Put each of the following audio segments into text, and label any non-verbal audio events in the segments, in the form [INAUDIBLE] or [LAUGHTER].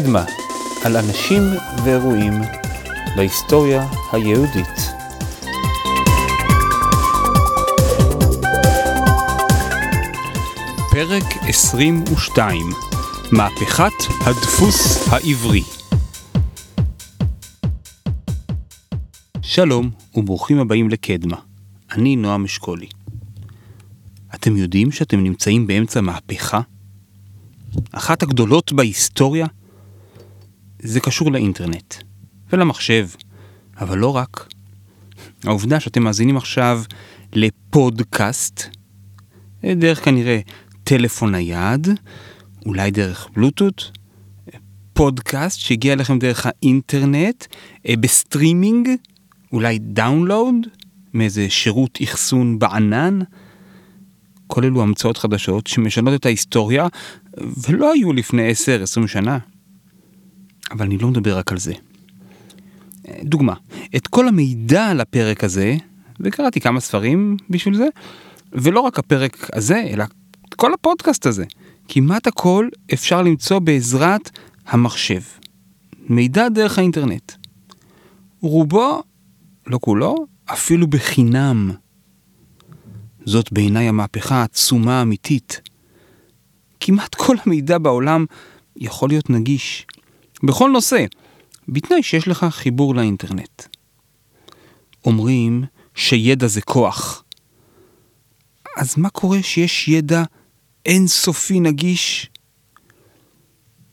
קדמה, על אנשים ואירועים בהיסטוריה היהודית. פרק 22 מהפכת הדפוס העברי שלום וברוכים הבאים לקדמה, אני נועם אשכולי. אתם יודעים שאתם נמצאים באמצע מהפכה? אחת הגדולות בהיסטוריה? זה קשור לאינטרנט ולמחשב, אבל לא רק. העובדה שאתם מאזינים עכשיו לפודקאסט, דרך כנראה טלפון נייד, אולי דרך בלוטות, פודקאסט שהגיע אליכם דרך האינטרנט, בסטרימינג, אולי download, מאיזה שירות אחסון בענן. כל אלו המצאות חדשות שמשנות את ההיסטוריה ולא היו לפני 10-20 שנה. אבל אני לא מדבר רק על זה. דוגמה, את כל המידע על הפרק הזה, וקראתי כמה ספרים בשביל זה, ולא רק הפרק הזה, אלא כל הפודקאסט הזה. כמעט הכל אפשר למצוא בעזרת המחשב. מידע דרך האינטרנט. רובו, לא כולו, אפילו בחינם. זאת בעיניי המהפכה העצומה האמיתית. כמעט כל המידע בעולם יכול להיות נגיש. בכל נושא, בתנאי שיש לך חיבור לאינטרנט. אומרים שידע זה כוח. אז מה קורה שיש ידע אינסופי נגיש?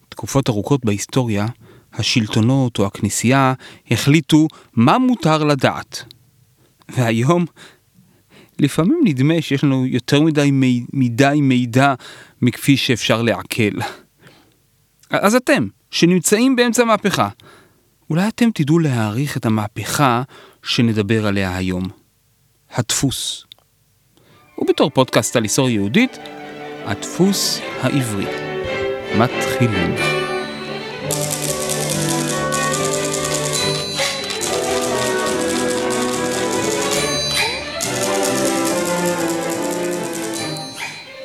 תקופות ארוכות בהיסטוריה, השלטונות או הכנסייה החליטו מה מותר לדעת. והיום, לפעמים נדמה שיש לנו יותר מדי מדי מידע מכפי שאפשר לעכל. אז אתם, שנמצאים באמצע המהפכה, אולי אתם תדעו להעריך את המהפכה שנדבר עליה היום. הדפוס. ובתור פודקאסט על היסטוריה יהודית, הדפוס העברי. מתחילים.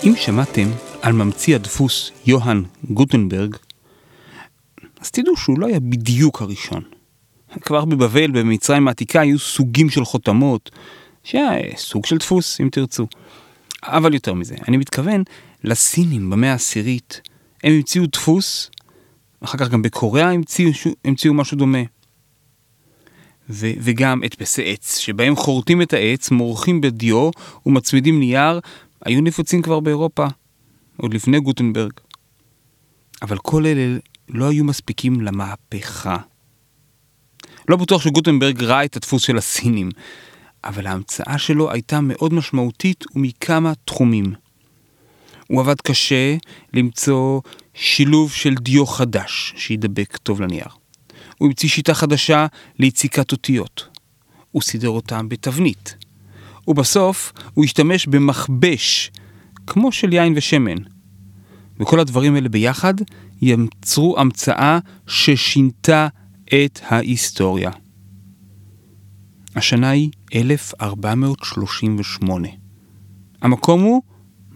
אם שמעתם על ממציא הדפוס יוהאן גוטנברג, אז תדעו שהוא לא היה בדיוק הראשון. כבר בבבל, במצרים העתיקה, היו סוגים של חותמות, שהיה סוג של דפוס, אם תרצו. אבל יותר מזה, אני מתכוון לסינים במאה העשירית. הם המציאו דפוס, אחר כך גם בקוריאה המציאו, המציאו משהו דומה. ו- וגם הדפסי עץ, שבהם חורטים את העץ, מורחים בדיו ומצמידים נייר, היו נפוצים כבר באירופה, עוד לפני גוטנברג. אבל כל אלה לא היו מספיקים למהפכה. לא בטוח שגוטנברג ראה את הדפוס של הסינים, אבל ההמצאה שלו הייתה מאוד משמעותית ומכמה תחומים. הוא עבד קשה למצוא שילוב של דיו חדש שידבק טוב לנייר. הוא המציא שיטה חדשה ליציקת אותיות. הוא סידר אותם בתבנית. ובסוף הוא השתמש במכבש, כמו של יין ושמן. וכל הדברים האלה ביחד יצרו המצאה ששינתה את ההיסטוריה. השנה היא 1438. המקום הוא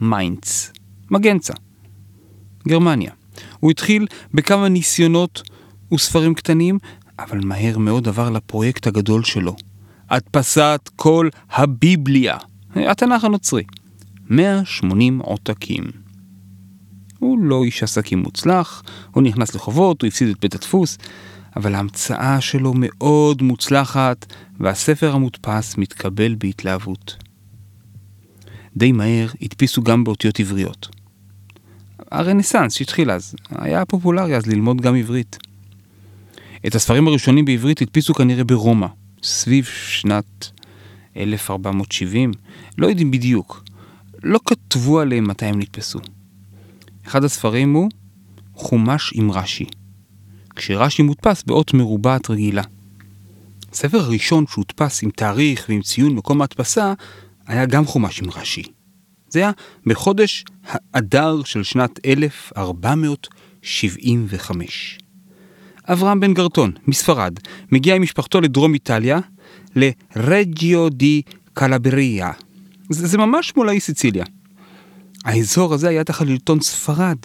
מיינץ, מגנצה, גרמניה. הוא התחיל בכמה ניסיונות וספרים קטנים, אבל מהר מאוד עבר לפרויקט הגדול שלו, הדפסת כל הביבליה, התנ"ך הנוצרי. 180 עותקים. הוא לא איש עסקים מוצלח, הוא נכנס לחובות, הוא הפסיד את בית הדפוס, אבל ההמצאה שלו מאוד מוצלחת, והספר המודפס מתקבל בהתלהבות. די מהר הדפיסו גם באותיות עבריות. הרנסאנס שהתחיל אז, היה פופולרי אז ללמוד גם עברית. את הספרים הראשונים בעברית הדפיסו כנראה ברומא, סביב שנת 1470, לא יודעים בדיוק. לא כתבו עליהם מתי הם נתפסו. אחד הספרים הוא חומש עם רש"י, כשרש"י מודפס באות מרובעת רגילה. הספר הראשון שהודפס עם תאריך ועם ציון מקום ההדפסה היה גם חומש עם רש"י. זה היה בחודש האדר של שנת 1475. אברהם בן גרטון, מספרד, מגיע עם משפחתו לדרום איטליה, לרג'יו די קלבריה. זה, זה ממש מול האי סיציליה. האזור הזה היה תחת שלטון ספרד,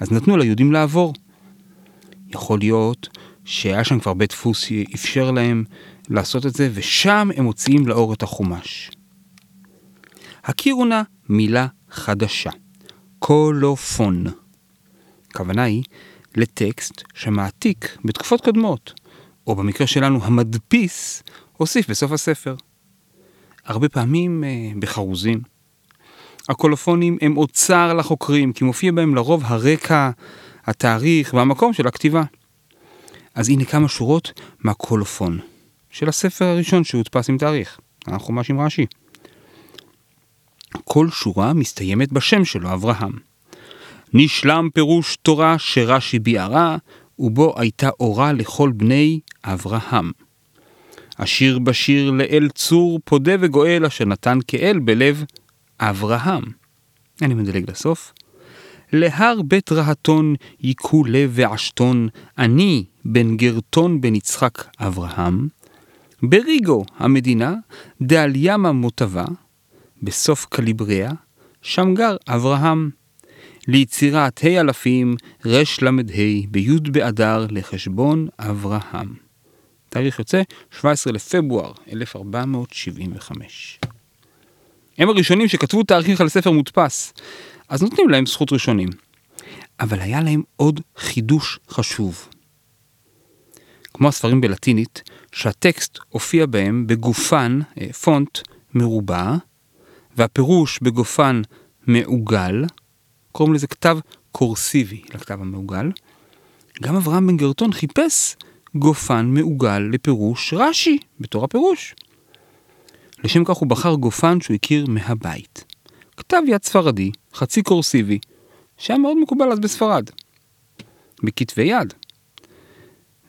אז נתנו ליהודים לעבור. יכול להיות שהיה שם כבר בית דפוס שאפשר להם לעשות את זה, ושם הם מוציאים לאור את החומש. הכירו נא מילה חדשה, קולופון. הכוונה היא לטקסט שמעתיק בתקופות קודמות, או במקרה שלנו המדפיס הוסיף בסוף הספר. הרבה פעמים אה, בחרוזים. הקולופונים הם אוצר לחוקרים, כי מופיע בהם לרוב הרקע, התאריך והמקום של הכתיבה. אז הנה כמה שורות מהקולופון, של הספר הראשון שהודפס עם תאריך, החומש עם רש"י. כל שורה מסתיימת בשם שלו, אברהם. נשלם פירוש תורה שרש"י ביארה, ובו הייתה אורה לכל בני אברהם. השיר בשיר לאל צור פודה וגואל אשר נתן כאל בלב אברהם. אני מדלג לסוף. להר בית רהטון יקו לב ועשתון, אני בן גרטון בן יצחק אברהם. בריגו המדינה, דעל ימה מוטבה, בסוף קליבריה, שם גר אברהם. ליצירת ה' אלפים, רש ל"ה, בי' באדר, לחשבון אברהם. תאריך יוצא 17 לפברואר 1475. הם הראשונים שכתבו תאריך על ספר מודפס, אז נותנים להם זכות ראשונים. אבל היה להם עוד חידוש חשוב. כמו הספרים בלטינית, שהטקסט הופיע בהם בגופן, אה, פונט, מרובע, והפירוש בגופן מעוגל, קוראים לזה כתב קורסיבי לכתב המעוגל. גם אברהם בן גרטון חיפש גופן מעוגל לפירוש רש"י, בתור הפירוש. לשם כך הוא בחר גופן שהוא הכיר מהבית. כתב יד ספרדי, חצי קורסיבי, שהיה מאוד מקובל אז בספרד. בכתבי יד.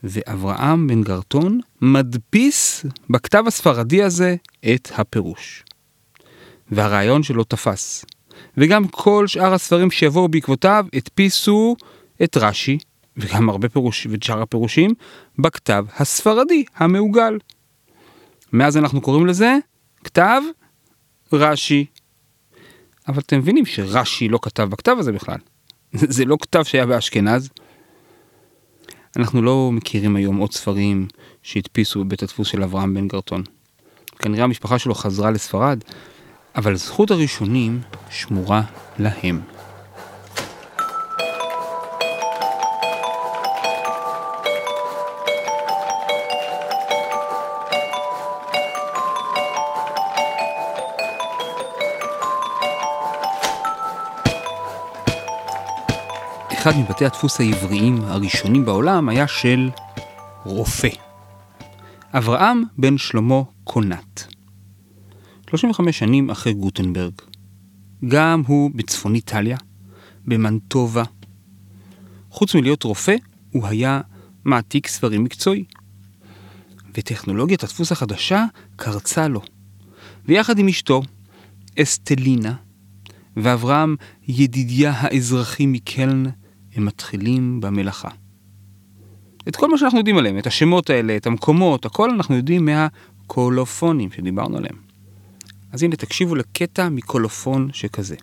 ואברהם בן גרטון מדפיס בכתב הספרדי הזה את הפירוש. והרעיון שלו תפס. וגם כל שאר הספרים שיבואו בעקבותיו הדפיסו את רש"י, וגם הרבה פירוש, ואת שאר הפירושים, בכתב הספרדי המעוגל. מאז אנחנו קוראים לזה כתב רש"י. אבל אתם מבינים שרש"י לא כתב בכתב הזה בכלל. [LAUGHS] זה לא כתב שהיה באשכנז. אנחנו לא מכירים היום עוד ספרים שהדפיסו בבית הדפוס של אברהם בן גרטון. כנראה המשפחה שלו חזרה לספרד, אבל זכות הראשונים שמורה להם. אחד מבתי הדפוס העבריים הראשונים בעולם היה של רופא. אברהם בן שלמה קונת. 35 שנים אחרי גוטנברג. גם הוא בצפון איטליה, במנטובה. חוץ מלהיות רופא, הוא היה מעתיק ספרים מקצועי. וטכנולוגיית הדפוס החדשה קרצה לו. ויחד עם אשתו, אסטלינה, ואברהם ידידיה האזרחי מקלן, הם מתחילים במלאכה. את כל מה שאנחנו יודעים עליהם, את השמות האלה, את המקומות, הכל אנחנו יודעים מהקולופונים שדיברנו עליהם. אז הנה תקשיבו לקטע מקולופון שכזה.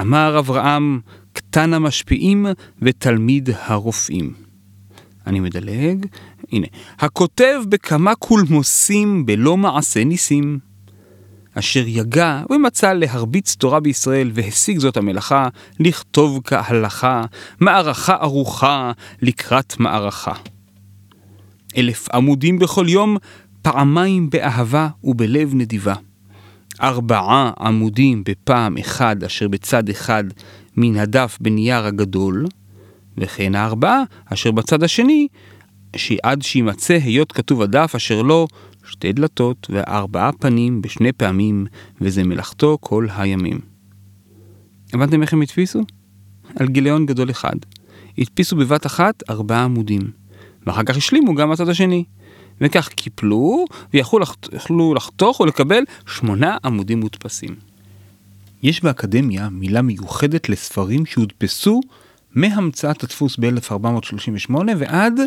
אמר אברהם, קטן המשפיעים ותלמיד הרופאים. אני מדלג, הנה, הכותב בכמה קולמוסים בלא מעשה ניסים. אשר יגע ומצא להרביץ תורה בישראל, והשיג זאת המלאכה, לכתוב כהלכה, מערכה ארוכה לקראת מערכה. אלף עמודים בכל יום, פעמיים באהבה ובלב נדיבה. ארבעה עמודים בפעם אחד אשר בצד אחד מן הדף בנייר הגדול, וכן הארבעה אשר בצד השני, שעד שימצא היות כתוב הדף אשר לו שתי דלתות וארבעה פנים בשני פעמים, וזה מלאכתו כל הימים. הבנתם איך הם הדפיסו? על גיליון גדול אחד. הדפיסו בבת אחת ארבעה עמודים, ואחר כך השלימו גם הצד השני. וכך קיפלו ויכלו לחתוך ולקבל שמונה עמודים מודפסים. יש באקדמיה מילה מיוחדת לספרים שהודפסו מהמצאת הדפוס ב-1438 ועד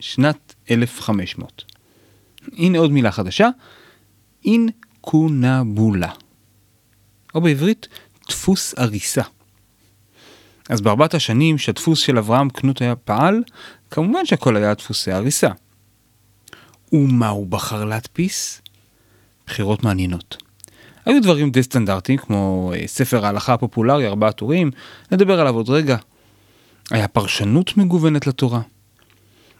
שנת 1500. הנה עוד מילה חדשה, אינקונבולה, או בעברית דפוס אריסה. אז בארבעת השנים שהדפוס של אברהם קנות היה פעל, כמובן שהכל היה דפוסי הריסה. ומה הוא בחר להדפיס? בחירות מעניינות. היו דברים די סטנדרטיים, כמו אה, ספר ההלכה הפופולרי, ארבעה טורים, נדבר עליו עוד רגע. היה פרשנות מגוונת לתורה.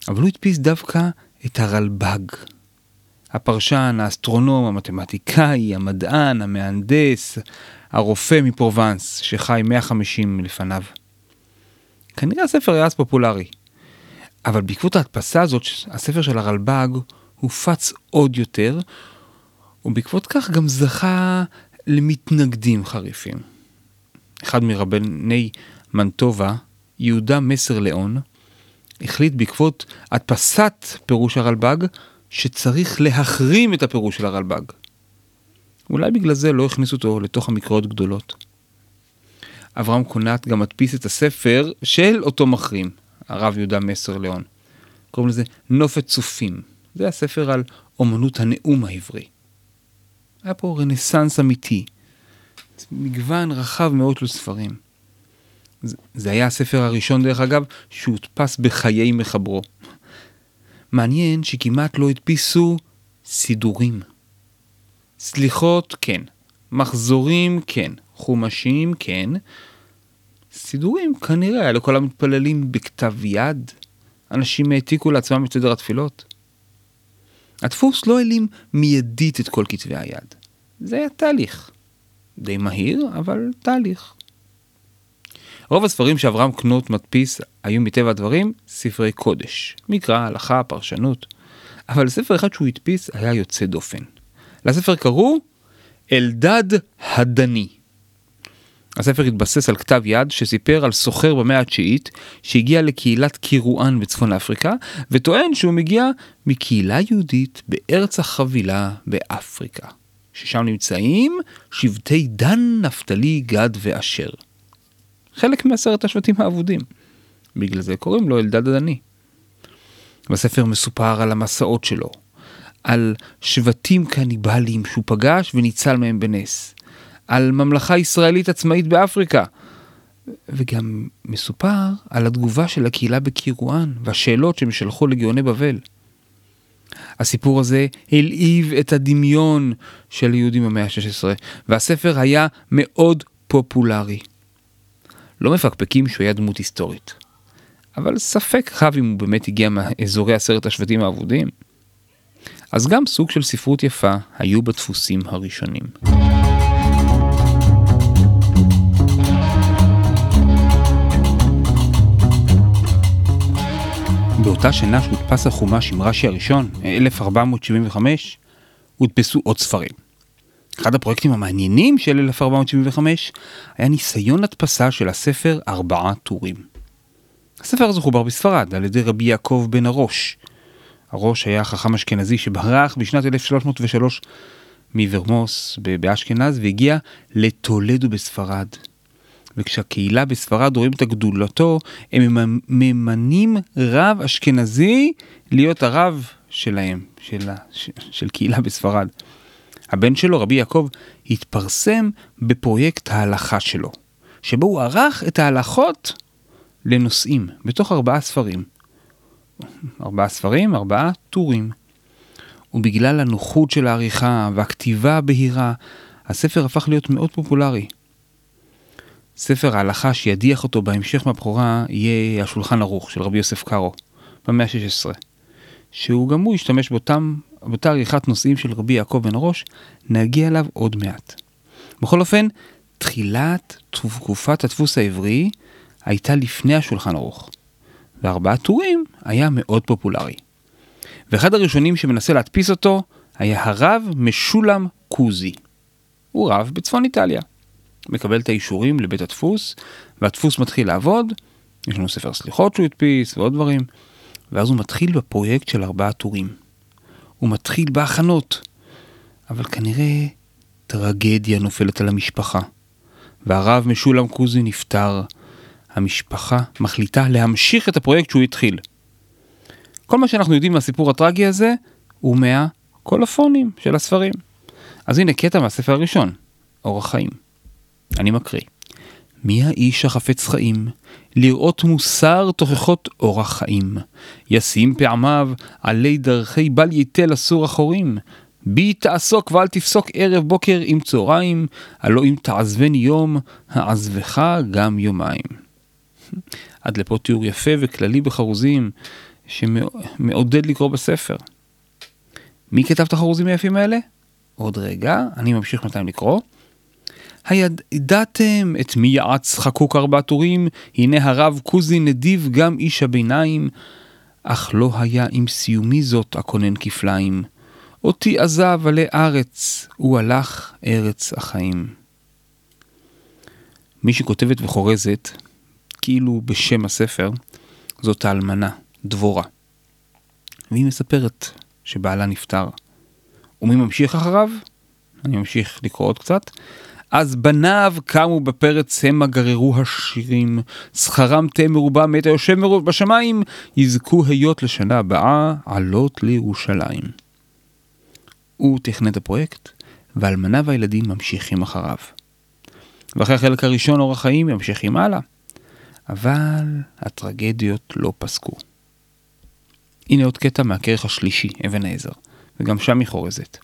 אבל הוא הדפיס דווקא את הרלב"ג. הפרשן, האסטרונום, המתמטיקאי, המדען, המהנדס, הרופא מפרובנס, שחי 150 לפניו. כנראה הספר היה אז פופולרי. אבל בעקבות ההדפסה הזאת, הספר של הרלב"ג הופץ עוד יותר, ובעקבות כך גם זכה למתנגדים חריפים. אחד מרבני מנטובה, יהודה מסר ליאון, החליט בעקבות הדפסת פירוש הרלב"ג שצריך להחרים את הפירוש של הרלב"ג. אולי בגלל זה לא הכניסו אותו לתוך המקראות גדולות. אברהם קונט גם מדפיס את הספר של אותו מחרים, הרב יהודה מסר ליאון. קוראים לזה נופת צופים. זה הספר על אומנות הנאום העברי. היה פה רנסאנס אמיתי. מגוון רחב מאוד של ספרים. זה, זה היה הספר הראשון, דרך אגב, שהודפס בחיי מחברו. מעניין שכמעט לא הדפיסו סידורים. סליחות, כן. מחזורים, כן. חומשים, כן. סידורים, כנראה, היה לכל המתפללים בכתב יד. אנשים העתיקו לעצמם את סדר התפילות. הדפוס לא העלים מיידית את כל כתבי היד. זה היה תהליך. די מהיר, אבל תהליך. רוב הספרים שאברהם קנות מדפיס היו מטבע הדברים ספרי קודש, מקרא, הלכה, פרשנות, אבל ספר אחד שהוא הדפיס היה יוצא דופן. לספר קראו אלדד הדני. הספר התבסס על כתב יד שסיפר על סוחר במאה התשיעית שהגיע לקהילת קירואן בצפון אפריקה וטוען שהוא מגיע מקהילה יהודית בארץ החבילה באפריקה, ששם נמצאים שבטי דן, נפתלי, גד ואשר. חלק מעשרת השבטים האבודים. בגלל זה קוראים לו אלדד הדני. בספר מסופר על המסעות שלו, על שבטים קניבליים שהוא פגש וניצל מהם בנס, על ממלכה ישראלית עצמאית באפריקה, וגם מסופר על התגובה של הקהילה בקירואן והשאלות שהם שלחו לגאוני בבל. הסיפור הזה הלהיב את הדמיון של היהודים במאה ה-16, והספר היה מאוד פופולרי. לא מפקפקים שהוא היה דמות היסטורית. אבל ספק רב אם הוא באמת הגיע מאזורי עשרת השבטים האבודים. אז גם סוג של ספרות יפה היו בדפוסים הראשונים. באותה שנה שהודפס החומש עם רש"י הראשון, 1475, הודפסו עוד ספרים. אחד הפרויקטים המעניינים של 1475 היה ניסיון הדפסה של הספר ארבעה טורים. הספר הזה חובר בספרד על ידי רבי יעקב בן הראש. הראש היה חכם אשכנזי שברח בשנת 1303 מוורמוס באשכנז והגיע לטולדו בספרד. וכשהקהילה בספרד רואים את הגדולתו, הם ממנים רב אשכנזי להיות הרב שלהם, של, של, של קהילה בספרד. הבן שלו, רבי יעקב, התפרסם בפרויקט ההלכה שלו, שבו הוא ערך את ההלכות לנושאים, בתוך ארבעה ספרים. ארבעה ספרים, ארבעה טורים. ובגלל הנוחות של העריכה והכתיבה הבהירה, הספר הפך להיות מאוד פופולרי. ספר ההלכה שידיח אותו בהמשך מהבכורה יהיה השולחן ערוך של רבי יוסף קארו, במאה ה-16, שהוא גם הוא השתמש באותם באותה עריכת נושאים של רבי יעקב בן ראש, נגיע אליו עוד מעט. בכל אופן, תחילת תקופת הדפוס העברי הייתה לפני השולחן ערוך, וארבעה טורים היה מאוד פופולרי. ואחד הראשונים שמנסה להדפיס אותו היה הרב משולם קוזי. הוא רב בצפון איטליה. מקבל את האישורים לבית הדפוס, והדפוס מתחיל לעבוד, יש לנו ספר סליחות שהוא הדפיס ועוד דברים, ואז הוא מתחיל בפרויקט של ארבעה טורים. הוא מתחיל בהכנות. אבל כנראה טרגדיה נופלת על המשפחה. והרב משולם קוזי נפטר. המשפחה מחליטה להמשיך את הפרויקט שהוא התחיל. כל מה שאנחנו יודעים מהסיפור הטרגי הזה הוא מהקולופונים של הספרים. אז הנה קטע מהספר הראשון, אורח חיים. אני מקריא. מי האיש החפץ חיים, לראות מוסר תוכחות אורח חיים. ישים פעמיו עלי דרכי בל ייתן אסור החורים. בי תעסוק ואל תפסוק ערב בוקר עם צהריים, הלא אם תעזבני יום, העזבך גם יומיים. עד לפה תיאור יפה וכללי בחרוזים, שמעודד לקרוא בספר. מי כתב את החרוזים היפים האלה? עוד רגע, אני ממשיך מתי לקרוא. הידעתם את מי יעץ חקוק ארבע טורים? הנה הרב כוזי נדיב גם איש הביניים, אך לא היה עם סיומי זאת הכונן כפליים. אותי עזב עלי ארץ, הוא הלך ארץ החיים. מי שכותבת וחורזת, כאילו בשם הספר, זאת האלמנה, דבורה. והיא מספרת שבעלה נפטר. ומי ממשיך אחריו? אני ממשיך לקרוא עוד קצת. אז בניו קמו בפרץ המה גררו השירים, שכרם תה מרובע מאת היושב בשמיים, יזכו היות לשנה הבאה עלות לירושלים. הוא תכנן את הפרויקט, ואלמנה והילדים ממשיכים אחריו. ואחרי החלק הראשון אורח חיים ממשיכים הלאה. אבל הטרגדיות לא פסקו. הנה עוד קטע מהכרך השלישי, אבן העזר, וגם שם היא חורזת.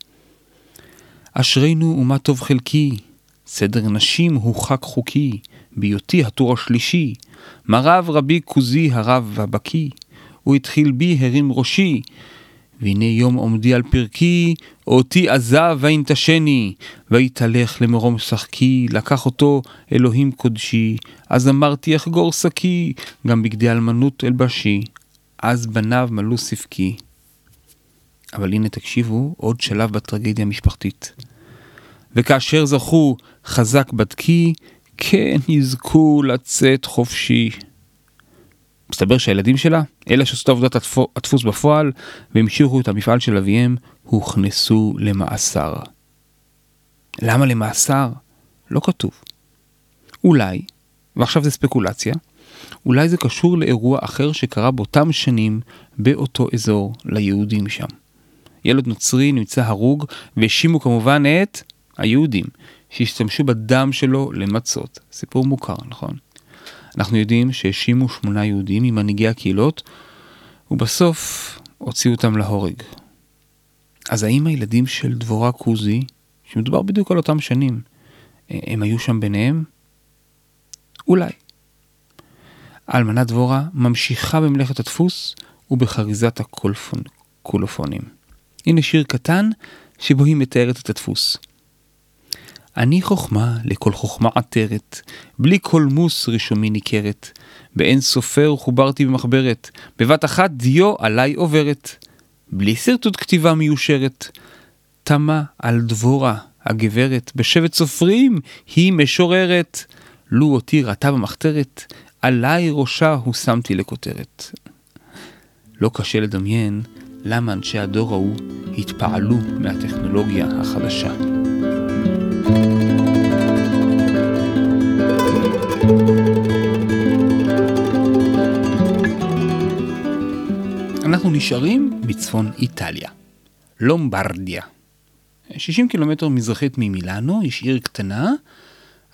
אשרינו ומה טוב חלקי, סדר נשים הוא חק חוקי, בהיותי הטור השלישי, מרב רבי כוזי הרב הבקי, הוא התחיל בי הרים ראשי, והנה יום עומדי על פרקי, אותי עזב וינטשני, ויתהלך למרום שחקי, לקח אותו אלוהים קודשי, אז אמרתי אחגור שקי, גם בגדי אלמנות אלבשי, אז בניו מלאו ספקי. אבל הנה תקשיבו, עוד שלב בטרגדיה המשפחתית. וכאשר זכו חזק בדקי, כן יזכו לצאת חופשי. מסתבר שהילדים שלה, אלה שעשו את עבודת הדפוס בפועל והמשיכו את המפעל של אביהם, הוכנסו למאסר. למה למאסר? לא כתוב. אולי, ועכשיו זה ספקולציה, אולי זה קשור לאירוע אחר שקרה באותם שנים באותו אזור ליהודים שם. ילד נוצרי נמצא הרוג והאשימו כמובן את היהודים שהשתמשו בדם שלו למצות. סיפור מוכר, נכון? אנחנו יודעים שהאשימו שמונה יהודים ממנהיגי הקהילות, ובסוף הוציאו אותם להורג. אז האם הילדים של דבורה קוזי, שמדובר בדיוק על אותם שנים, הם היו שם ביניהם? אולי. האלמנה דבורה ממשיכה במלאכת הדפוס ובחריזת הקולופונים. הנה שיר קטן שבו היא מתארת את הדפוס. אני חוכמה לכל חוכמה עטרת, בלי קולמוס רישומי ניכרת. באין סופר חוברתי במחברת, בבת אחת דיו עליי עוברת. בלי שרטוט כתיבה מיושרת. תמה על דבורה, הגברת, בשבט סופרים, היא משוררת. לו אותי ראתה במחתרת, עליי ראשה הושמתי לכותרת. לא קשה לדמיין למה אנשי הדור ההוא התפעלו מהטכנולוגיה החדשה. אנחנו נשארים בצפון איטליה, לומברדיה. 60 קילומטר מזרחית ממילאנו, יש עיר קטנה,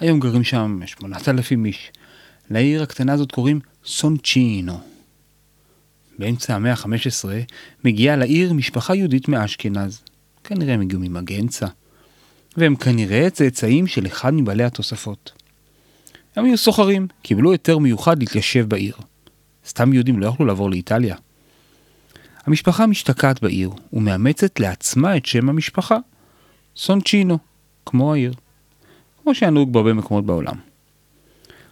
היום גרים שם 8,000 איש. לעיר הקטנה הזאת קוראים סונצ'ינו. באמצע המאה ה-15 מגיעה לעיר משפחה יהודית מאשכנז. כנראה הם הגיעו ממגנצה. והם כנראה צאצאים של אחד מבעלי התוספות. הם היו סוחרים, קיבלו היתר מיוחד להתיישב בעיר. סתם יהודים לא יכלו לעבור לאיטליה. המשפחה משתקעת בעיר ומאמצת לעצמה את שם המשפחה, סונצ'ינו, כמו העיר. כמו שהיה נהוג בהרבה מקומות בעולם.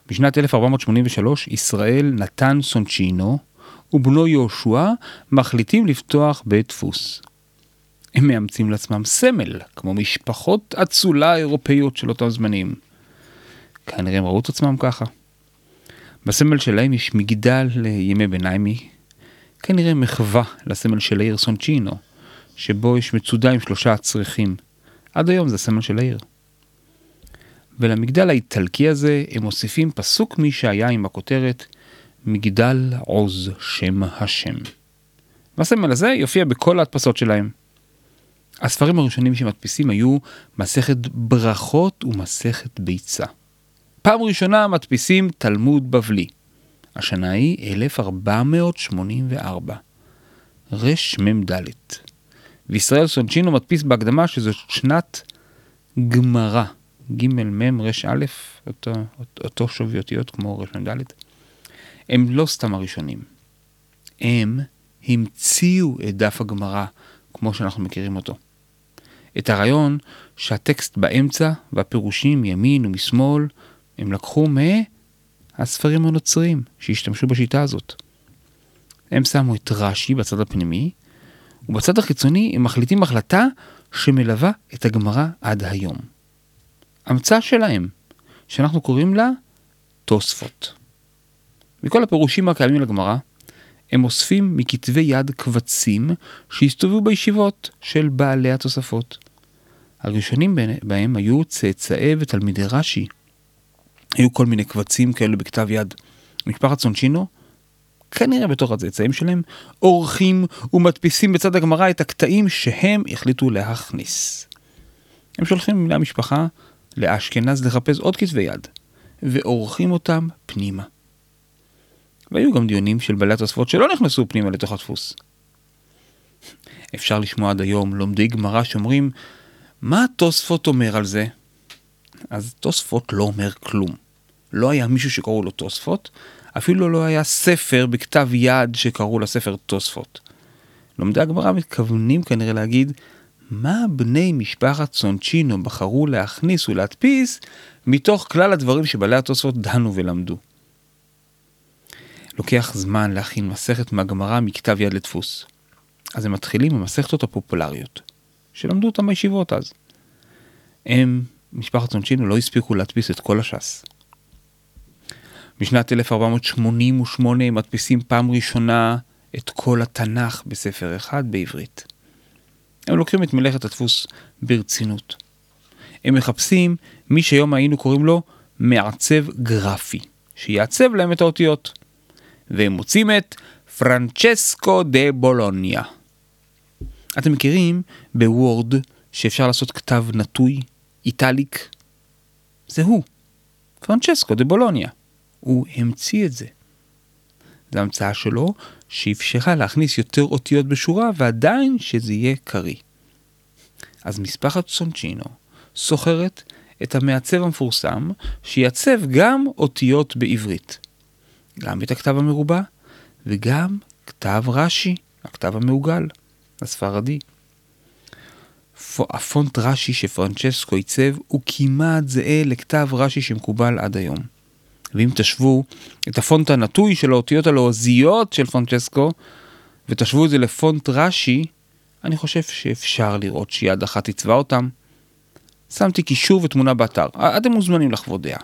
בשנת 1483 ישראל נתן סונצ'ינו ובנו יהושע מחליטים לפתוח בית דפוס. הם מאמצים לעצמם סמל, כמו משפחות אצולה אירופאיות של אותם זמנים. כנראה הם ראו את עצמם ככה. בסמל שלהם יש מגדל לימי ביניימי, כנראה מחווה לסמל של העיר סונצ'ינו, שבו יש מצודה עם שלושה צריכים. עד היום זה הסמל של העיר. ולמגדל האיטלקי הזה הם מוסיפים פסוק משהיה עם הכותרת מגדל עוז שם השם. והסמל הזה יופיע בכל ההדפסות שלהם. הספרים הראשונים שמדפיסים היו מסכת ברכות ומסכת ביצה. פעם ראשונה מדפיסים תלמוד בבלי. השנה היא 1484. רמ"ד. וישראל סונצ'ינו מדפיס בהקדמה שזאת שנת גמרא. ג' מ' ר' א', אותו, אותו שווי אותיות כמו רמ"ד. הם לא סתם הראשונים. הם המציאו את דף הגמרא כמו שאנחנו מכירים אותו. את הרעיון שהטקסט באמצע והפירושים מימין ומשמאל הם לקחו מהספרים הנוצרים שהשתמשו בשיטה הזאת. הם שמו את רש"י בצד הפנימי, ובצד החיצוני הם מחליטים החלטה שמלווה את הגמרא עד היום. המצאה שלהם, שאנחנו קוראים לה תוספות. מכל הפירושים הקיימים לגמרא, הם אוספים מכתבי יד קבצים שהסתובבו בישיבות של בעלי התוספות. הראשונים בהם היו צאצאי ותלמידי רש"י. היו כל מיני קבצים כאלו בכתב יד. משפחת סונצ'ינו, כנראה בתוך הצאצאים שלהם, עורכים ומדפיסים בצד הגמרא את הקטעים שהם החליטו להכניס. הם שולחים בני המשפחה לאשכנז לחפש עוד כתבי יד, ועורכים אותם פנימה. והיו גם דיונים של בעלי התוספות שלא נכנסו פנימה לתוך הדפוס. אפשר לשמוע עד היום לומדי גמרא שאומרים, מה תוספות אומר על זה? אז תוספות לא אומר כלום. לא היה מישהו שקראו לו תוספות, אפילו לא היה ספר בכתב יד שקראו לספר תוספות. לומדי הגמרא מתכוונים כנראה להגיד, מה בני משפחת סונצ'ינו בחרו להכניס ולהדפיס מתוך כלל הדברים שבעלי התוספות דנו ולמדו. לוקח זמן להכין מסכת מהגמרא מכתב יד לדפוס. אז הם מתחילים במסכתות הפופולריות, שלמדו אותם בישיבות אז. הם, משפחת סונצ'ינו, לא הספיקו להדפיס את כל הש"ס. בשנת 1488 הם מדפיסים פעם ראשונה את כל התנ"ך בספר אחד בעברית. הם לוקחים את מלאכת הדפוס ברצינות. הם מחפשים מי שהיום היינו קוראים לו מעצב גרפי, שיעצב להם את האותיות. והם מוצאים את פרנצ'סקו דה בולוניה. אתם מכירים ב Word שאפשר לעשות כתב נטוי, italic? זה הוא, פרנצ'סקו דה בולוניה. הוא המציא את זה. זו המצאה שלו שאפשרה להכניס יותר אותיות בשורה ועדיין שזה יהיה קריא. אז משפחת סונצ'ינו שוכרת את המעצב המפורסם שיעצב גם אותיות בעברית. גם את הכתב המרובע וגם כתב רש"י, הכתב המעוגל, הספרדי. הפונט רש"י שפרנצ'סקו עיצב הוא כמעט זהה לכתב רש"י שמקובל עד היום. ואם תשוו את הפונט הנטוי של האותיות הלועזיות של פרנצ'סקו ותשוו את זה לפונט רש"י, אני חושב שאפשר לראות שיד אחת עיצבה אותם. שמתי קישור ותמונה באתר, אתם מוזמנים לחוות דעה.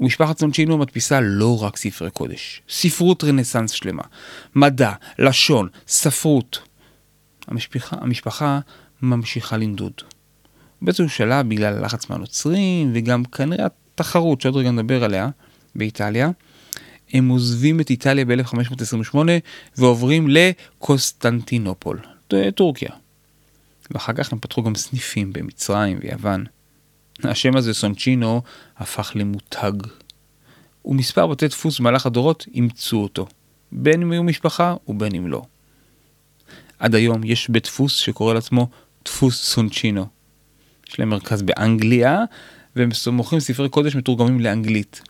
ומשפחת סונצ'ינו מדפיסה לא רק ספרי קודש, ספרות רנסאנס שלמה, מדע, לשון, ספרות. המשפחה, המשפחה ממשיכה לנדוד. באיזשהו שלב, בגלל הלחץ מהנוצרים, וגם כנראה התחרות שעוד רגע נדבר עליה, באיטליה, הם עוזבים את איטליה ב-1528 ועוברים לקוסטנטינופול, טורקיה. ואחר כך הם פתחו גם סניפים במצרים ויוון. השם הזה, סונצ'ינו, הפך למותג. ומספר בתי דפוס במהלך הדורות אימצו אותו, בין אם היו משפחה ובין אם לא. עד היום יש בית דפוס שקורא לעצמו דפוס סונצ'ינו. יש להם מרכז באנגליה, והם מוכרים ספרי קודש מתורגמים לאנגלית.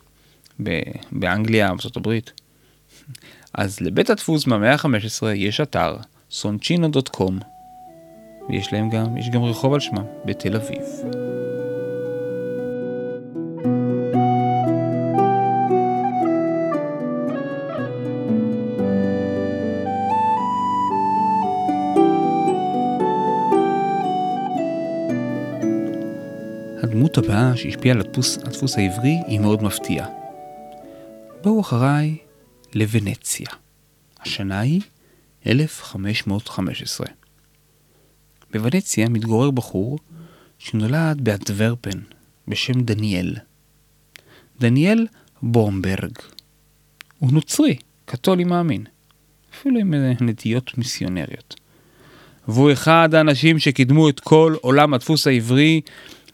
באנגליה, בארצות אז לבית הדפוס מהמאה ה-15 יש אתר, סונצ'ינו.קום, ויש להם גם, יש גם רחוב על שמם, בתל אביב. שהשפיעה על הדפוס, הדפוס העברי היא מאוד מפתיעה. בואו אחריי לוונציה. השנה היא 1515. בוונציה מתגורר בחור שנולד באדוורפן בשם דניאל. דניאל בומברג. הוא נוצרי, קתולי מאמין, אפילו עם נטיות מיסיונריות. והוא אחד האנשים שקידמו את כל עולם הדפוס העברי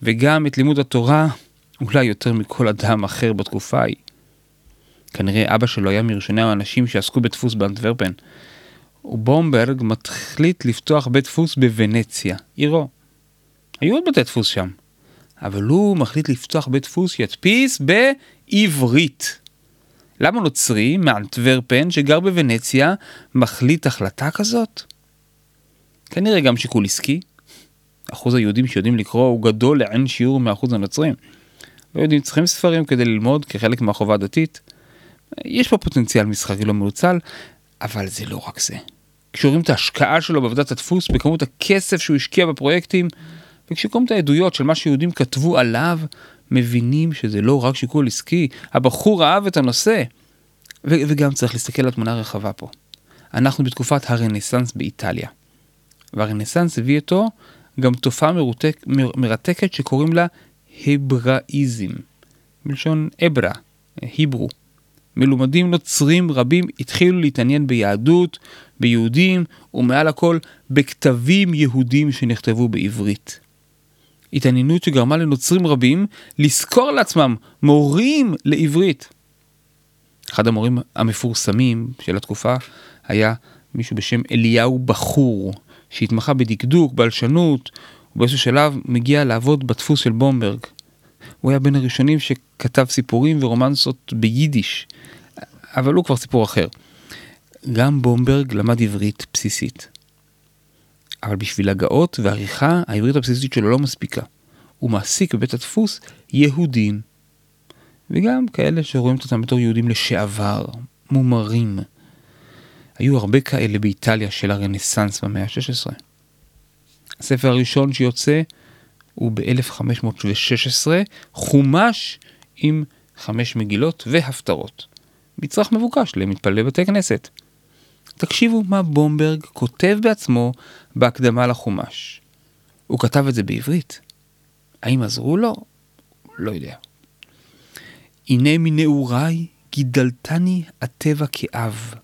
וגם את לימוד התורה אולי יותר מכל אדם אחר בתקופה ההיא. כנראה אבא שלו היה מראשוני האנשים שעסקו בדפוס באנטוורפן. ובומברג מחליט לפתוח בית דפוס בוונציה, עירו. היו עוד בתי דפוס שם, אבל הוא מחליט לפתוח בית דפוס שידפיס בעברית. למה נוצרי מאנטוורפן שגר בוונציה מחליט החלטה כזאת? כנראה גם שיקול עסקי. אחוז היהודים שיודעים לקרוא הוא גדול לאין שיעור מאחוז הנוצרים. לא יודעים, צריכים ספרים כדי ללמוד כחלק מהחובה הדתית. יש פה פוטנציאל מסחרי לא מנוצל, אבל זה לא רק זה. כשרואים את ההשקעה שלו בעבודת הדפוס, בכמות הכסף שהוא השקיע בפרויקטים, וכשקוראים את העדויות של מה שיהודים כתבו עליו, מבינים שזה לא רק שיקול עסקי, הבחור אהב את הנושא. ו- וגם צריך להסתכל על תמונה רחבה פה. אנחנו בתקופת הרנסאנס באיטליה. והרנסאנס הביא איתו גם תופעה מרותק, מר, מרתקת שקוראים לה הבראיזם, מלשון אברה, היברו. מלומדים נוצרים רבים התחילו להתעניין ביהדות, ביהודים, ומעל הכל בכתבים יהודים שנכתבו בעברית. התעניינות שגרמה לנוצרים רבים לשכור לעצמם מורים לעברית. אחד המורים המפורסמים של התקופה היה מישהו בשם אליהו בחור, שהתמחה בדקדוק, בלשנות, ובאיזשהו שלב מגיע לעבוד בדפוס של בומברג. הוא היה בין הראשונים שכתב סיפורים ורומנסות ביידיש, אבל הוא כבר סיפור אחר. גם בומברג למד עברית בסיסית. אבל בשביל הגאות ועריכה, העברית הבסיסית שלו לא מספיקה. הוא מעסיק בבית הדפוס יהודים. וגם כאלה שרואים אותם בתור יהודים לשעבר, מומרים. היו הרבה כאלה באיטליה של הרנסאנס במאה ה-16. הספר הראשון שיוצא הוא ב-1516, חומש עם חמש מגילות והפטרות. מצרך מבוקש למתפללי בתי כנסת. תקשיבו מה בומברג כותב בעצמו בהקדמה לחומש. הוא כתב את זה בעברית. האם עזרו לו? לא יודע. הנה מנעוריי גידלתני הטבע כאב.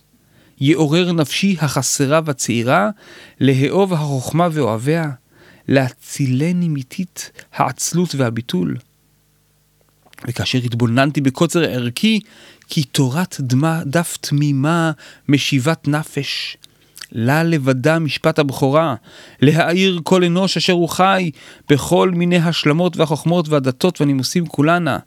יעורר נפשי החסרה והצעירה, לאהוב החוכמה ואוהביה, להצילני מיתית העצלות והביטול. וכאשר התבוננתי בקוצר ערכי, כי תורת דמה, דף תמימה משיבת נפש. לה לבדה משפט הבכורה, להאיר כל אנוש אשר הוא חי, בכל מיני השלמות והחוכמות והדתות והנימוסים כולנה.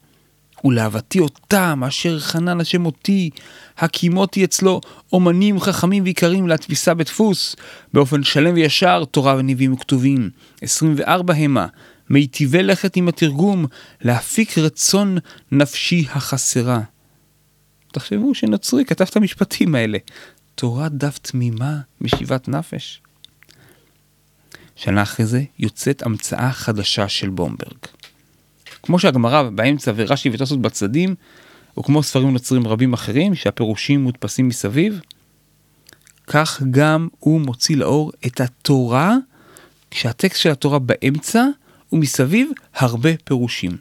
ולאהבתי אותם אשר חנן השם אותי, הקימותי אצלו אומנים חכמים ויקרים לתפיסה בדפוס, באופן שלם וישר תורה ונביאים וכתובים. 24 המה, מיטיבי לכת עם התרגום, להפיק רצון נפשי החסרה. תחשבו שנוצרי כתב את המשפטים האלה. תורת דף תמימה משיבת נפש. שנה אחרי זה יוצאת המצאה חדשה של בומברג. כמו שהגמרא באמצע ורש"י ותוספות בצדדים, וכמו ספרים נוצרים רבים אחרים שהפירושים מודפסים מסביב, כך גם הוא מוציא לאור את התורה, כשהטקסט של התורה באמצע ומסביב הרבה פירושים.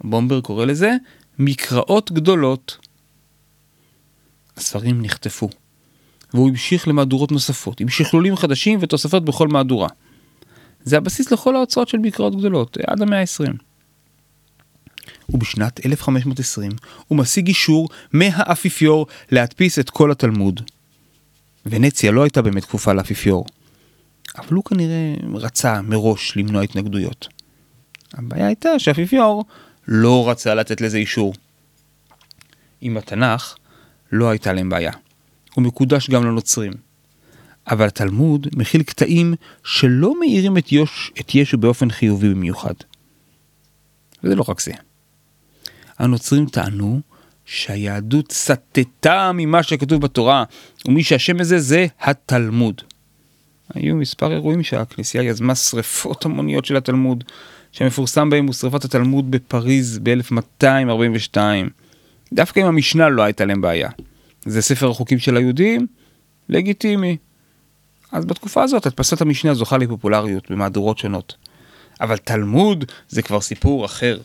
בומבר קורא לזה מקראות גדולות. הספרים נחטפו, והוא המשיך למהדורות נוספות, עם שכלולים חדשים ותוספות בכל מהדורה. זה הבסיס לכל ההוצאות של מקראות גדולות, עד המאה ה-20. ובשנת 1520 הוא משיג אישור מהאפיפיור להדפיס את כל התלמוד. ונציה לא הייתה באמת כפופה לאפיפיור, אבל הוא כנראה רצה מראש למנוע התנגדויות. הבעיה הייתה שהאפיפיור לא רצה לתת לזה אישור. עם התנ"ך לא הייתה להם בעיה. הוא מקודש גם לנוצרים. אבל התלמוד מכיל קטעים שלא מאירים את, יוש, את ישו באופן חיובי במיוחד. וזה לא רק זה. הנוצרים טענו שהיהדות סטתה ממה שכתוב בתורה, ומי שאשם בזה זה התלמוד. היו מספר אירועים שהכנסייה יזמה שריפות המוניות של התלמוד, שהמפורסם בהם הוא שריפת התלמוד בפריז ב-1242. דווקא עם המשנה לא הייתה להם בעיה. זה ספר החוקים של היהודים? לגיטימי. אז בתקופה הזאת הדפסת המשנה זוכה לפופולריות במהדורות שונות. אבל תלמוד זה כבר סיפור אחר.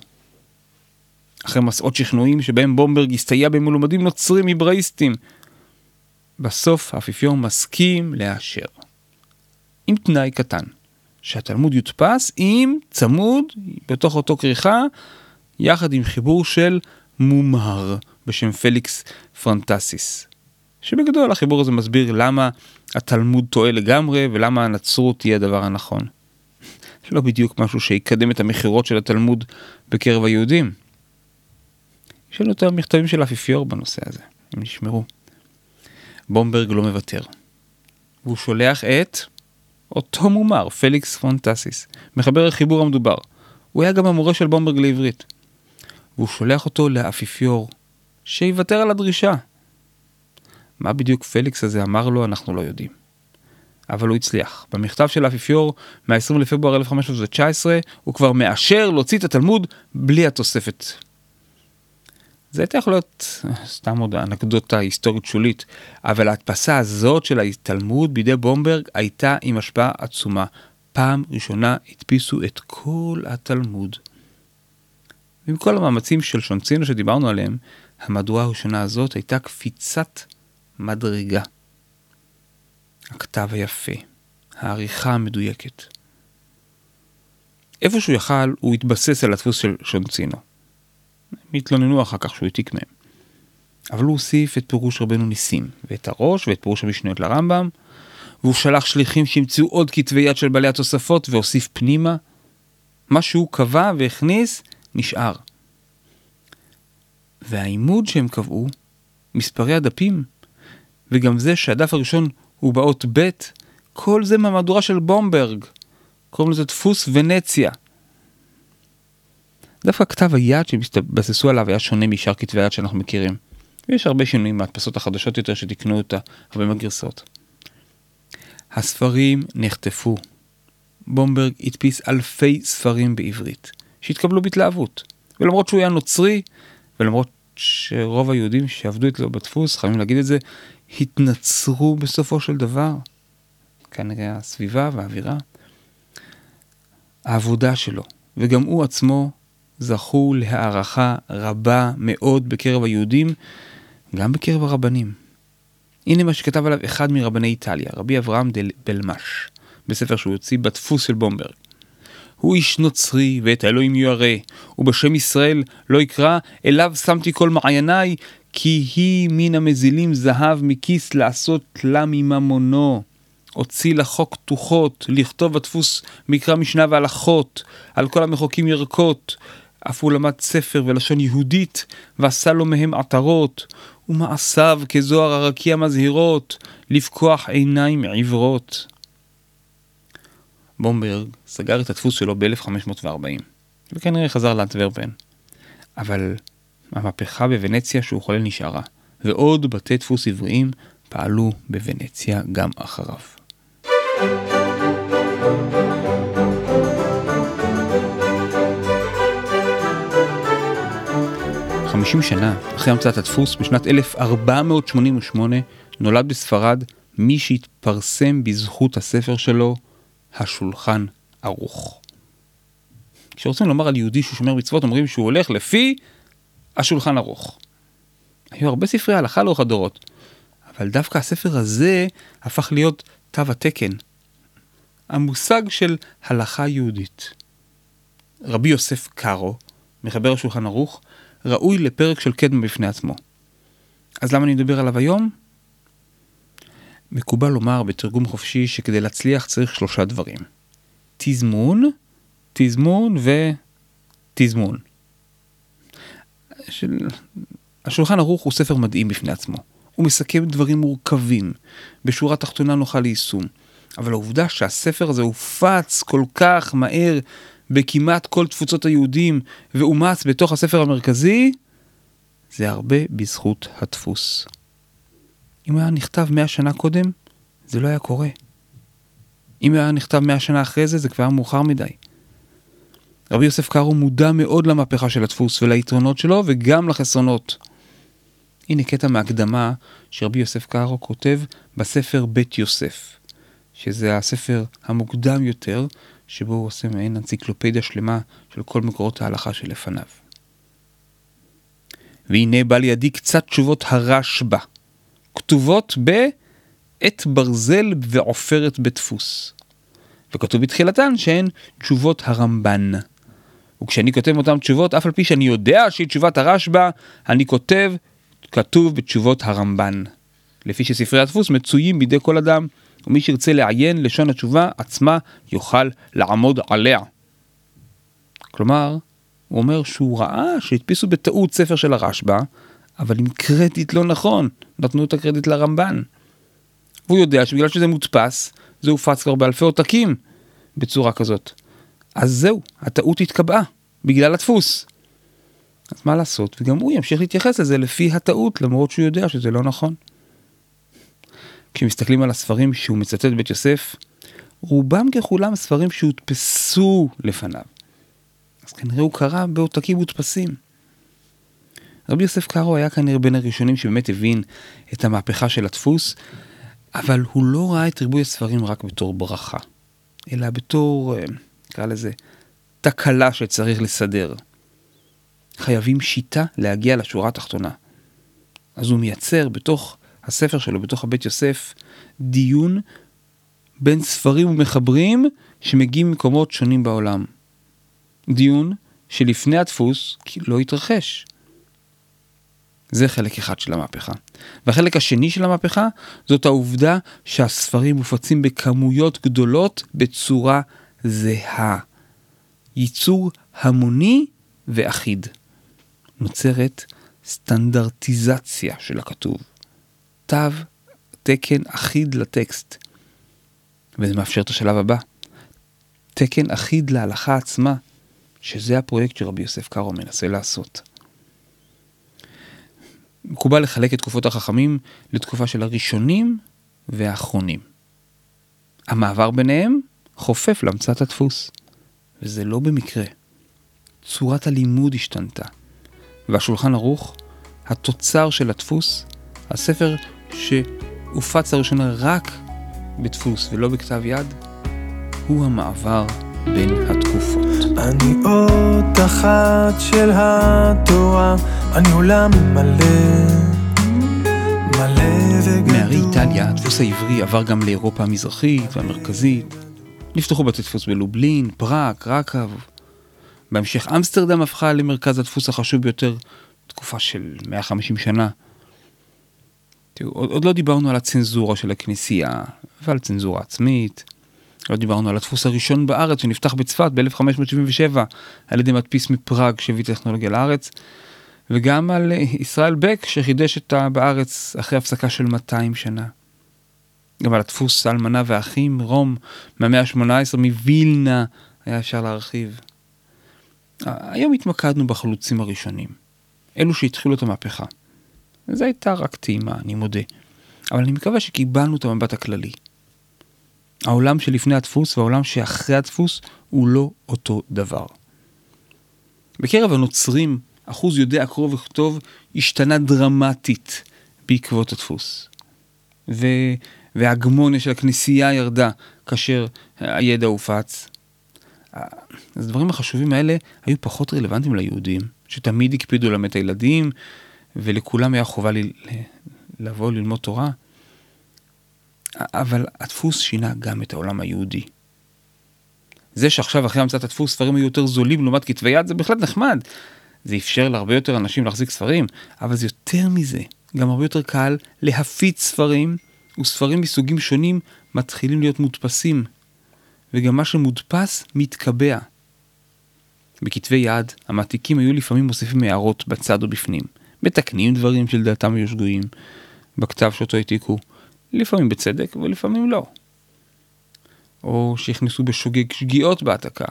אחרי מסעות שכנועים שבהם בומברג הסתייע במלומדים נוצרים היבראיסטים. בסוף האפיפיור מסכים לאשר. עם תנאי קטן, שהתלמוד יודפס עם צמוד, בתוך אותו כריכה, יחד עם חיבור של מומר בשם פליקס פרטנסיס. שבגדול החיבור הזה מסביר למה התלמוד טועה לגמרי ולמה הנצרות תהיה הדבר הנכון. לא בדיוק משהו שיקדם את המכירות של התלמוד בקרב היהודים. יש לנו את המכתבים של האפיפיור בנושא הזה, הם נשמרו. בומברג לא מוותר. והוא שולח את אותו מומר, פליקס פרטנסיס, מחבר החיבור המדובר. הוא היה גם המורה של בומברג לעברית. והוא שולח אותו לאפיפיור, שיוותר על הדרישה. מה בדיוק פליקס הזה אמר לו, אנחנו לא יודעים. אבל הוא הצליח. במכתב של האפיפיור, מ-20 לפברואר 1519, הוא כבר מאשר להוציא את התלמוד בלי התוספת. זה הייתה יכול להיות סתם עוד אנקדוטה היסטורית שולית, אבל ההדפסה הזאת של התלמוד בידי בומברג הייתה עם השפעה עצומה. פעם ראשונה הדפיסו את כל התלמוד. ועם כל המאמצים של שונצינו שדיברנו עליהם, המהדורה הראשונה הזאת הייתה קפיצת מדרגה. הכתב היפה, העריכה המדויקת. איפה שהוא יכל, הוא התבסס על הדפוס של שונצינו. הם התלוננו אחר כך שהוא העתיק מהם. אבל הוא הוסיף את פירוש רבנו ניסים, ואת הראש, ואת פירוש המשניות לרמב"ם, והוא שלח שליחים שימצאו עוד כתבי יד של בעלי התוספות, והוסיף פנימה. מה שהוא קבע והכניס, נשאר. והעימוד שהם קבעו, מספרי הדפים, וגם זה שהדף הראשון הוא באות ב', כל זה מהמהדורה של בומברג. קוראים לזה דפוס ונציה. דווקא כתב היד שהתבססו עליו היה שונה משאר כתבי היד שאנחנו מכירים. ויש הרבה שינויים מהדפסות החדשות יותר שתיקנו אותה, הרבה מהגרסאות. הספרים נחטפו. בומברג הדפיס אלפי ספרים בעברית, שהתקבלו בהתלהבות. ולמרות שהוא היה נוצרי, ולמרות שרוב היהודים שעבדו אצלו בדפוס, חייבים להגיד את זה, התנצרו בסופו של דבר. כנראה הסביבה והאווירה. העבודה שלו, וגם הוא עצמו, זכו להערכה רבה מאוד בקרב היהודים, גם בקרב הרבנים. הנה מה שכתב עליו אחד מרבני איטליה, רבי אברהם דל בלמש, בספר שהוא הוציא בדפוס של בומברג. הוא איש נוצרי ואת האלוהים ירא, ובשם ישראל לא יקרא, אליו שמתי כל מעייניי, כי היא מן המזילים זהב מכיס לעשות לה מממונו. הוציא לחוק פתוחות, לכתוב בדפוס מקרא משנה והלכות, על כל המחוקים ירקות. אף הוא למד ספר ולשון יהודית, ועשה לו מהם עטרות, ומעשיו כזוהר הרקיע מזהירות, לפקוח עיניים עיוורות. בומברג סגר את הדפוס שלו ב-1540, וכנראה חזר לאנטוורפן. אבל המהפכה בוונציה שהוא חולל נשארה, ועוד בתי דפוס עבריים פעלו בוונציה גם אחריו. חמישים שנה אחרי המצאת הדפוס, בשנת 1488, נולד בספרד מי שהתפרסם בזכות הספר שלו, השולחן ערוך. כשרוצים לומר על יהודי שהוא שומר מצוות, אומרים שהוא הולך לפי השולחן ערוך. היו הרבה ספרי הלכה לאורך הדורות, אבל דווקא הספר הזה הפך להיות תו התקן. המושג של הלכה יהודית. רבי יוסף קארו, מחבר השולחן ערוך, ראוי לפרק של קדמה בפני עצמו. אז למה אני מדבר עליו היום? מקובל לומר בתרגום חופשי שכדי להצליח צריך שלושה דברים. תזמון, תזמון ותזמון. של... השולחן ערוך הוא ספר מדהים בפני עצמו. הוא מסכם דברים מורכבים, בשורה תחתונה נוחה ליישום. אבל העובדה שהספר הזה הופץ כל כך מהר בכמעט כל תפוצות היהודים ואומץ בתוך הספר המרכזי, זה הרבה בזכות הדפוס. אם היה נכתב מאה שנה קודם, זה לא היה קורה. אם היה נכתב מאה שנה אחרי זה, זה כבר היה מאוחר מדי. רבי יוסף קארו מודע מאוד למהפכה של הדפוס וליתרונות שלו וגם לחסרונות. הנה קטע מהקדמה שרבי יוסף קארו כותב בספר בית יוסף, שזה הספר המוקדם יותר, שבו הוא עושה מעין אנציקלופדיה שלמה של כל מקורות ההלכה שלפניו. והנה בא לידי קצת תשובות הרשב"א, כתובות בעט ברזל ועופרת בדפוס. וכתוב בתחילתן שהן תשובות הרמב"ן. וכשאני כותב אותן תשובות, אף על פי שאני יודע שהיא תשובת הרשב"א, אני כותב, כתוב בתשובות הרמב"ן. לפי שספרי הדפוס מצויים בידי כל אדם, ומי שירצה לעיין לשון התשובה עצמה יוכל לעמוד עליה. כלומר, הוא אומר שהוא ראה שהדפיסו בטעות ספר של הרשב"א, אבל עם קרדיט לא נכון, נתנו את הקרדיט לרמב"ן. והוא יודע שבגלל שזה מודפס, זה הופץ כבר באלפי עותקים בצורה כזאת. אז זהו, הטעות התקבעה, בגלל הדפוס. אז מה לעשות, וגם הוא ימשיך להתייחס לזה לפי הטעות, למרות שהוא יודע שזה לא נכון. כשמסתכלים על הספרים שהוא מצטט בבית יוסף, רובם ככולם ספרים שהודפסו לפניו. אז כנראה הוא קרא בעותקים מודפסים. רבי יוסף קארו היה כנראה בין הראשונים שבאמת הבין את המהפכה של הדפוס, אבל הוא לא ראה את ריבוי הספרים רק בתור ברכה, אלא בתור, אה, נקרא לזה, תקלה שצריך לסדר. חייבים שיטה להגיע לשורה התחתונה. אז הוא מייצר בתוך הספר שלו, בתוך הבית יוסף, דיון בין ספרים ומחברים שמגיעים ממקומות שונים בעולם. דיון שלפני הדפוס לא התרחש. זה חלק אחד של המהפכה. והחלק השני של המהפכה זאת העובדה שהספרים מופצים בכמויות גדולות בצורה זהה. ייצור המוני ואחיד. נוצרת סטנדרטיזציה של הכתוב. תו תקן אחיד לטקסט. וזה מאפשר את השלב הבא. תקן אחיד להלכה עצמה, שזה הפרויקט שרבי יוסף קארו מנסה לעשות. מקובל לחלק את תקופות החכמים לתקופה של הראשונים והאחרונים. המעבר ביניהם חופף להמצאת הדפוס, וזה לא במקרה. צורת הלימוד השתנתה, והשולחן ערוך, התוצר של הדפוס, הספר שהופץ לראשונה רק בדפוס ולא בכתב יד, הוא המעבר בין התקופות. אני אות אחת של התורה, אני עולם מלא, מלא וגדול. מערי איטליה, הדפוס העברי עבר גם לאירופה המזרחית והמרכזית. נפתחו בתי דפוס בלובלין, פראג, קרקב. בהמשך אמסטרדם הפכה למרכז הדפוס החשוב ביותר, תקופה של 150 שנה. תראו, עוד, עוד לא דיברנו על הצנזורה של הכנסייה, ועל צנזורה עצמית. לא דיברנו על הדפוס הראשון בארץ שנפתח בצפת ב-1577 על ידי מדפיס מפראג שהביא טכנולוגיה לארץ, וגם על ישראל בק שחידש אותה בארץ אחרי הפסקה של 200 שנה. גם על הדפוס האלמנה והאחים, רום, מהמאה ה-18, מווילנה, היה אפשר להרחיב. היום התמקדנו בחלוצים הראשונים, אלו שהתחילו את המהפכה. זו הייתה רק טעימה, אני מודה. אבל אני מקווה שקיבלנו את המבט הכללי. העולם שלפני הדפוס והעולם שאחרי הדפוס הוא לא אותו דבר. בקרב הנוצרים, אחוז יודע קרוא וכתוב השתנה דרמטית בעקבות הדפוס. ו... וההגמוניה של הכנסייה ירדה כאשר הידע הופץ. אז הדברים החשובים האלה היו פחות רלוונטיים ליהודים, שתמיד הקפידו ללמד את הילדים, ולכולם היה חובה ל... לבוא ללמוד תורה. אבל הדפוס שינה גם את העולם היהודי. זה שעכשיו אחרי המצאת הדפוס ספרים היו יותר זולים לעומת כתבי יד זה בהחלט נחמד. זה אפשר להרבה יותר אנשים להחזיק ספרים, אבל זה יותר מזה, גם הרבה יותר קל להפיץ ספרים, וספרים מסוגים שונים מתחילים להיות מודפסים, וגם מה שמודפס מתקבע. בכתבי יד, המעתיקים היו לפעמים מוסיפים הערות בצד או בפנים, מתקנים דברים שלדעתם היו שגויים, בכתב שאותו העתיקו, לפעמים בצדק ולפעמים לא. או שהכניסו בשוגג שגיאות בהעתקה.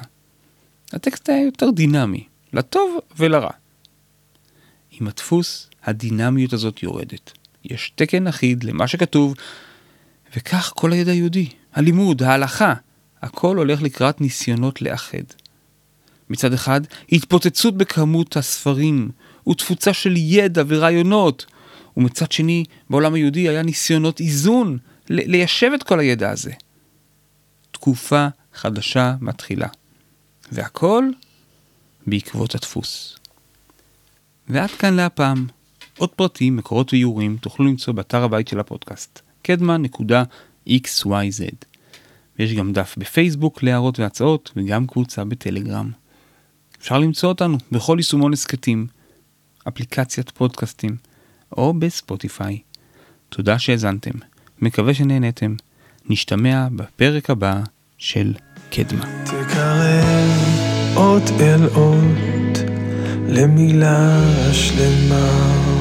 הטקסט היה יותר דינמי, לטוב ולרע. עם הדפוס, הדינמיות הזאת יורדת. יש תקן אחיד למה שכתוב, וכך כל הידע היהודי, הלימוד, ההלכה, הכל הולך לקראת ניסיונות לאחד. מצד אחד, התפוצצות בכמות הספרים, ותפוצה של ידע ורעיונות, ומצד שני, בעולם היהודי היה ניסיונות איזון, ליישב את כל הידע הזה. תקופה חדשה מתחילה. והכל בעקבות הדפוס. ועד כאן להפעם. עוד פרטים, מקורות ואיורים תוכלו למצוא באתר הבית של הפודקאסט, קדמן.xyz. ויש גם דף בפייסבוק להערות והצעות וגם קבוצה בטלגרם. אפשר למצוא אותנו בכל יישומון הסכתים, אפליקציית פודקאסטים, או בספוטיפיי. תודה שהאזנתם, מקווה שנהנתם. נשתמע בפרק הבא של קדמה. תקרב אות אל אות למילה שלמה.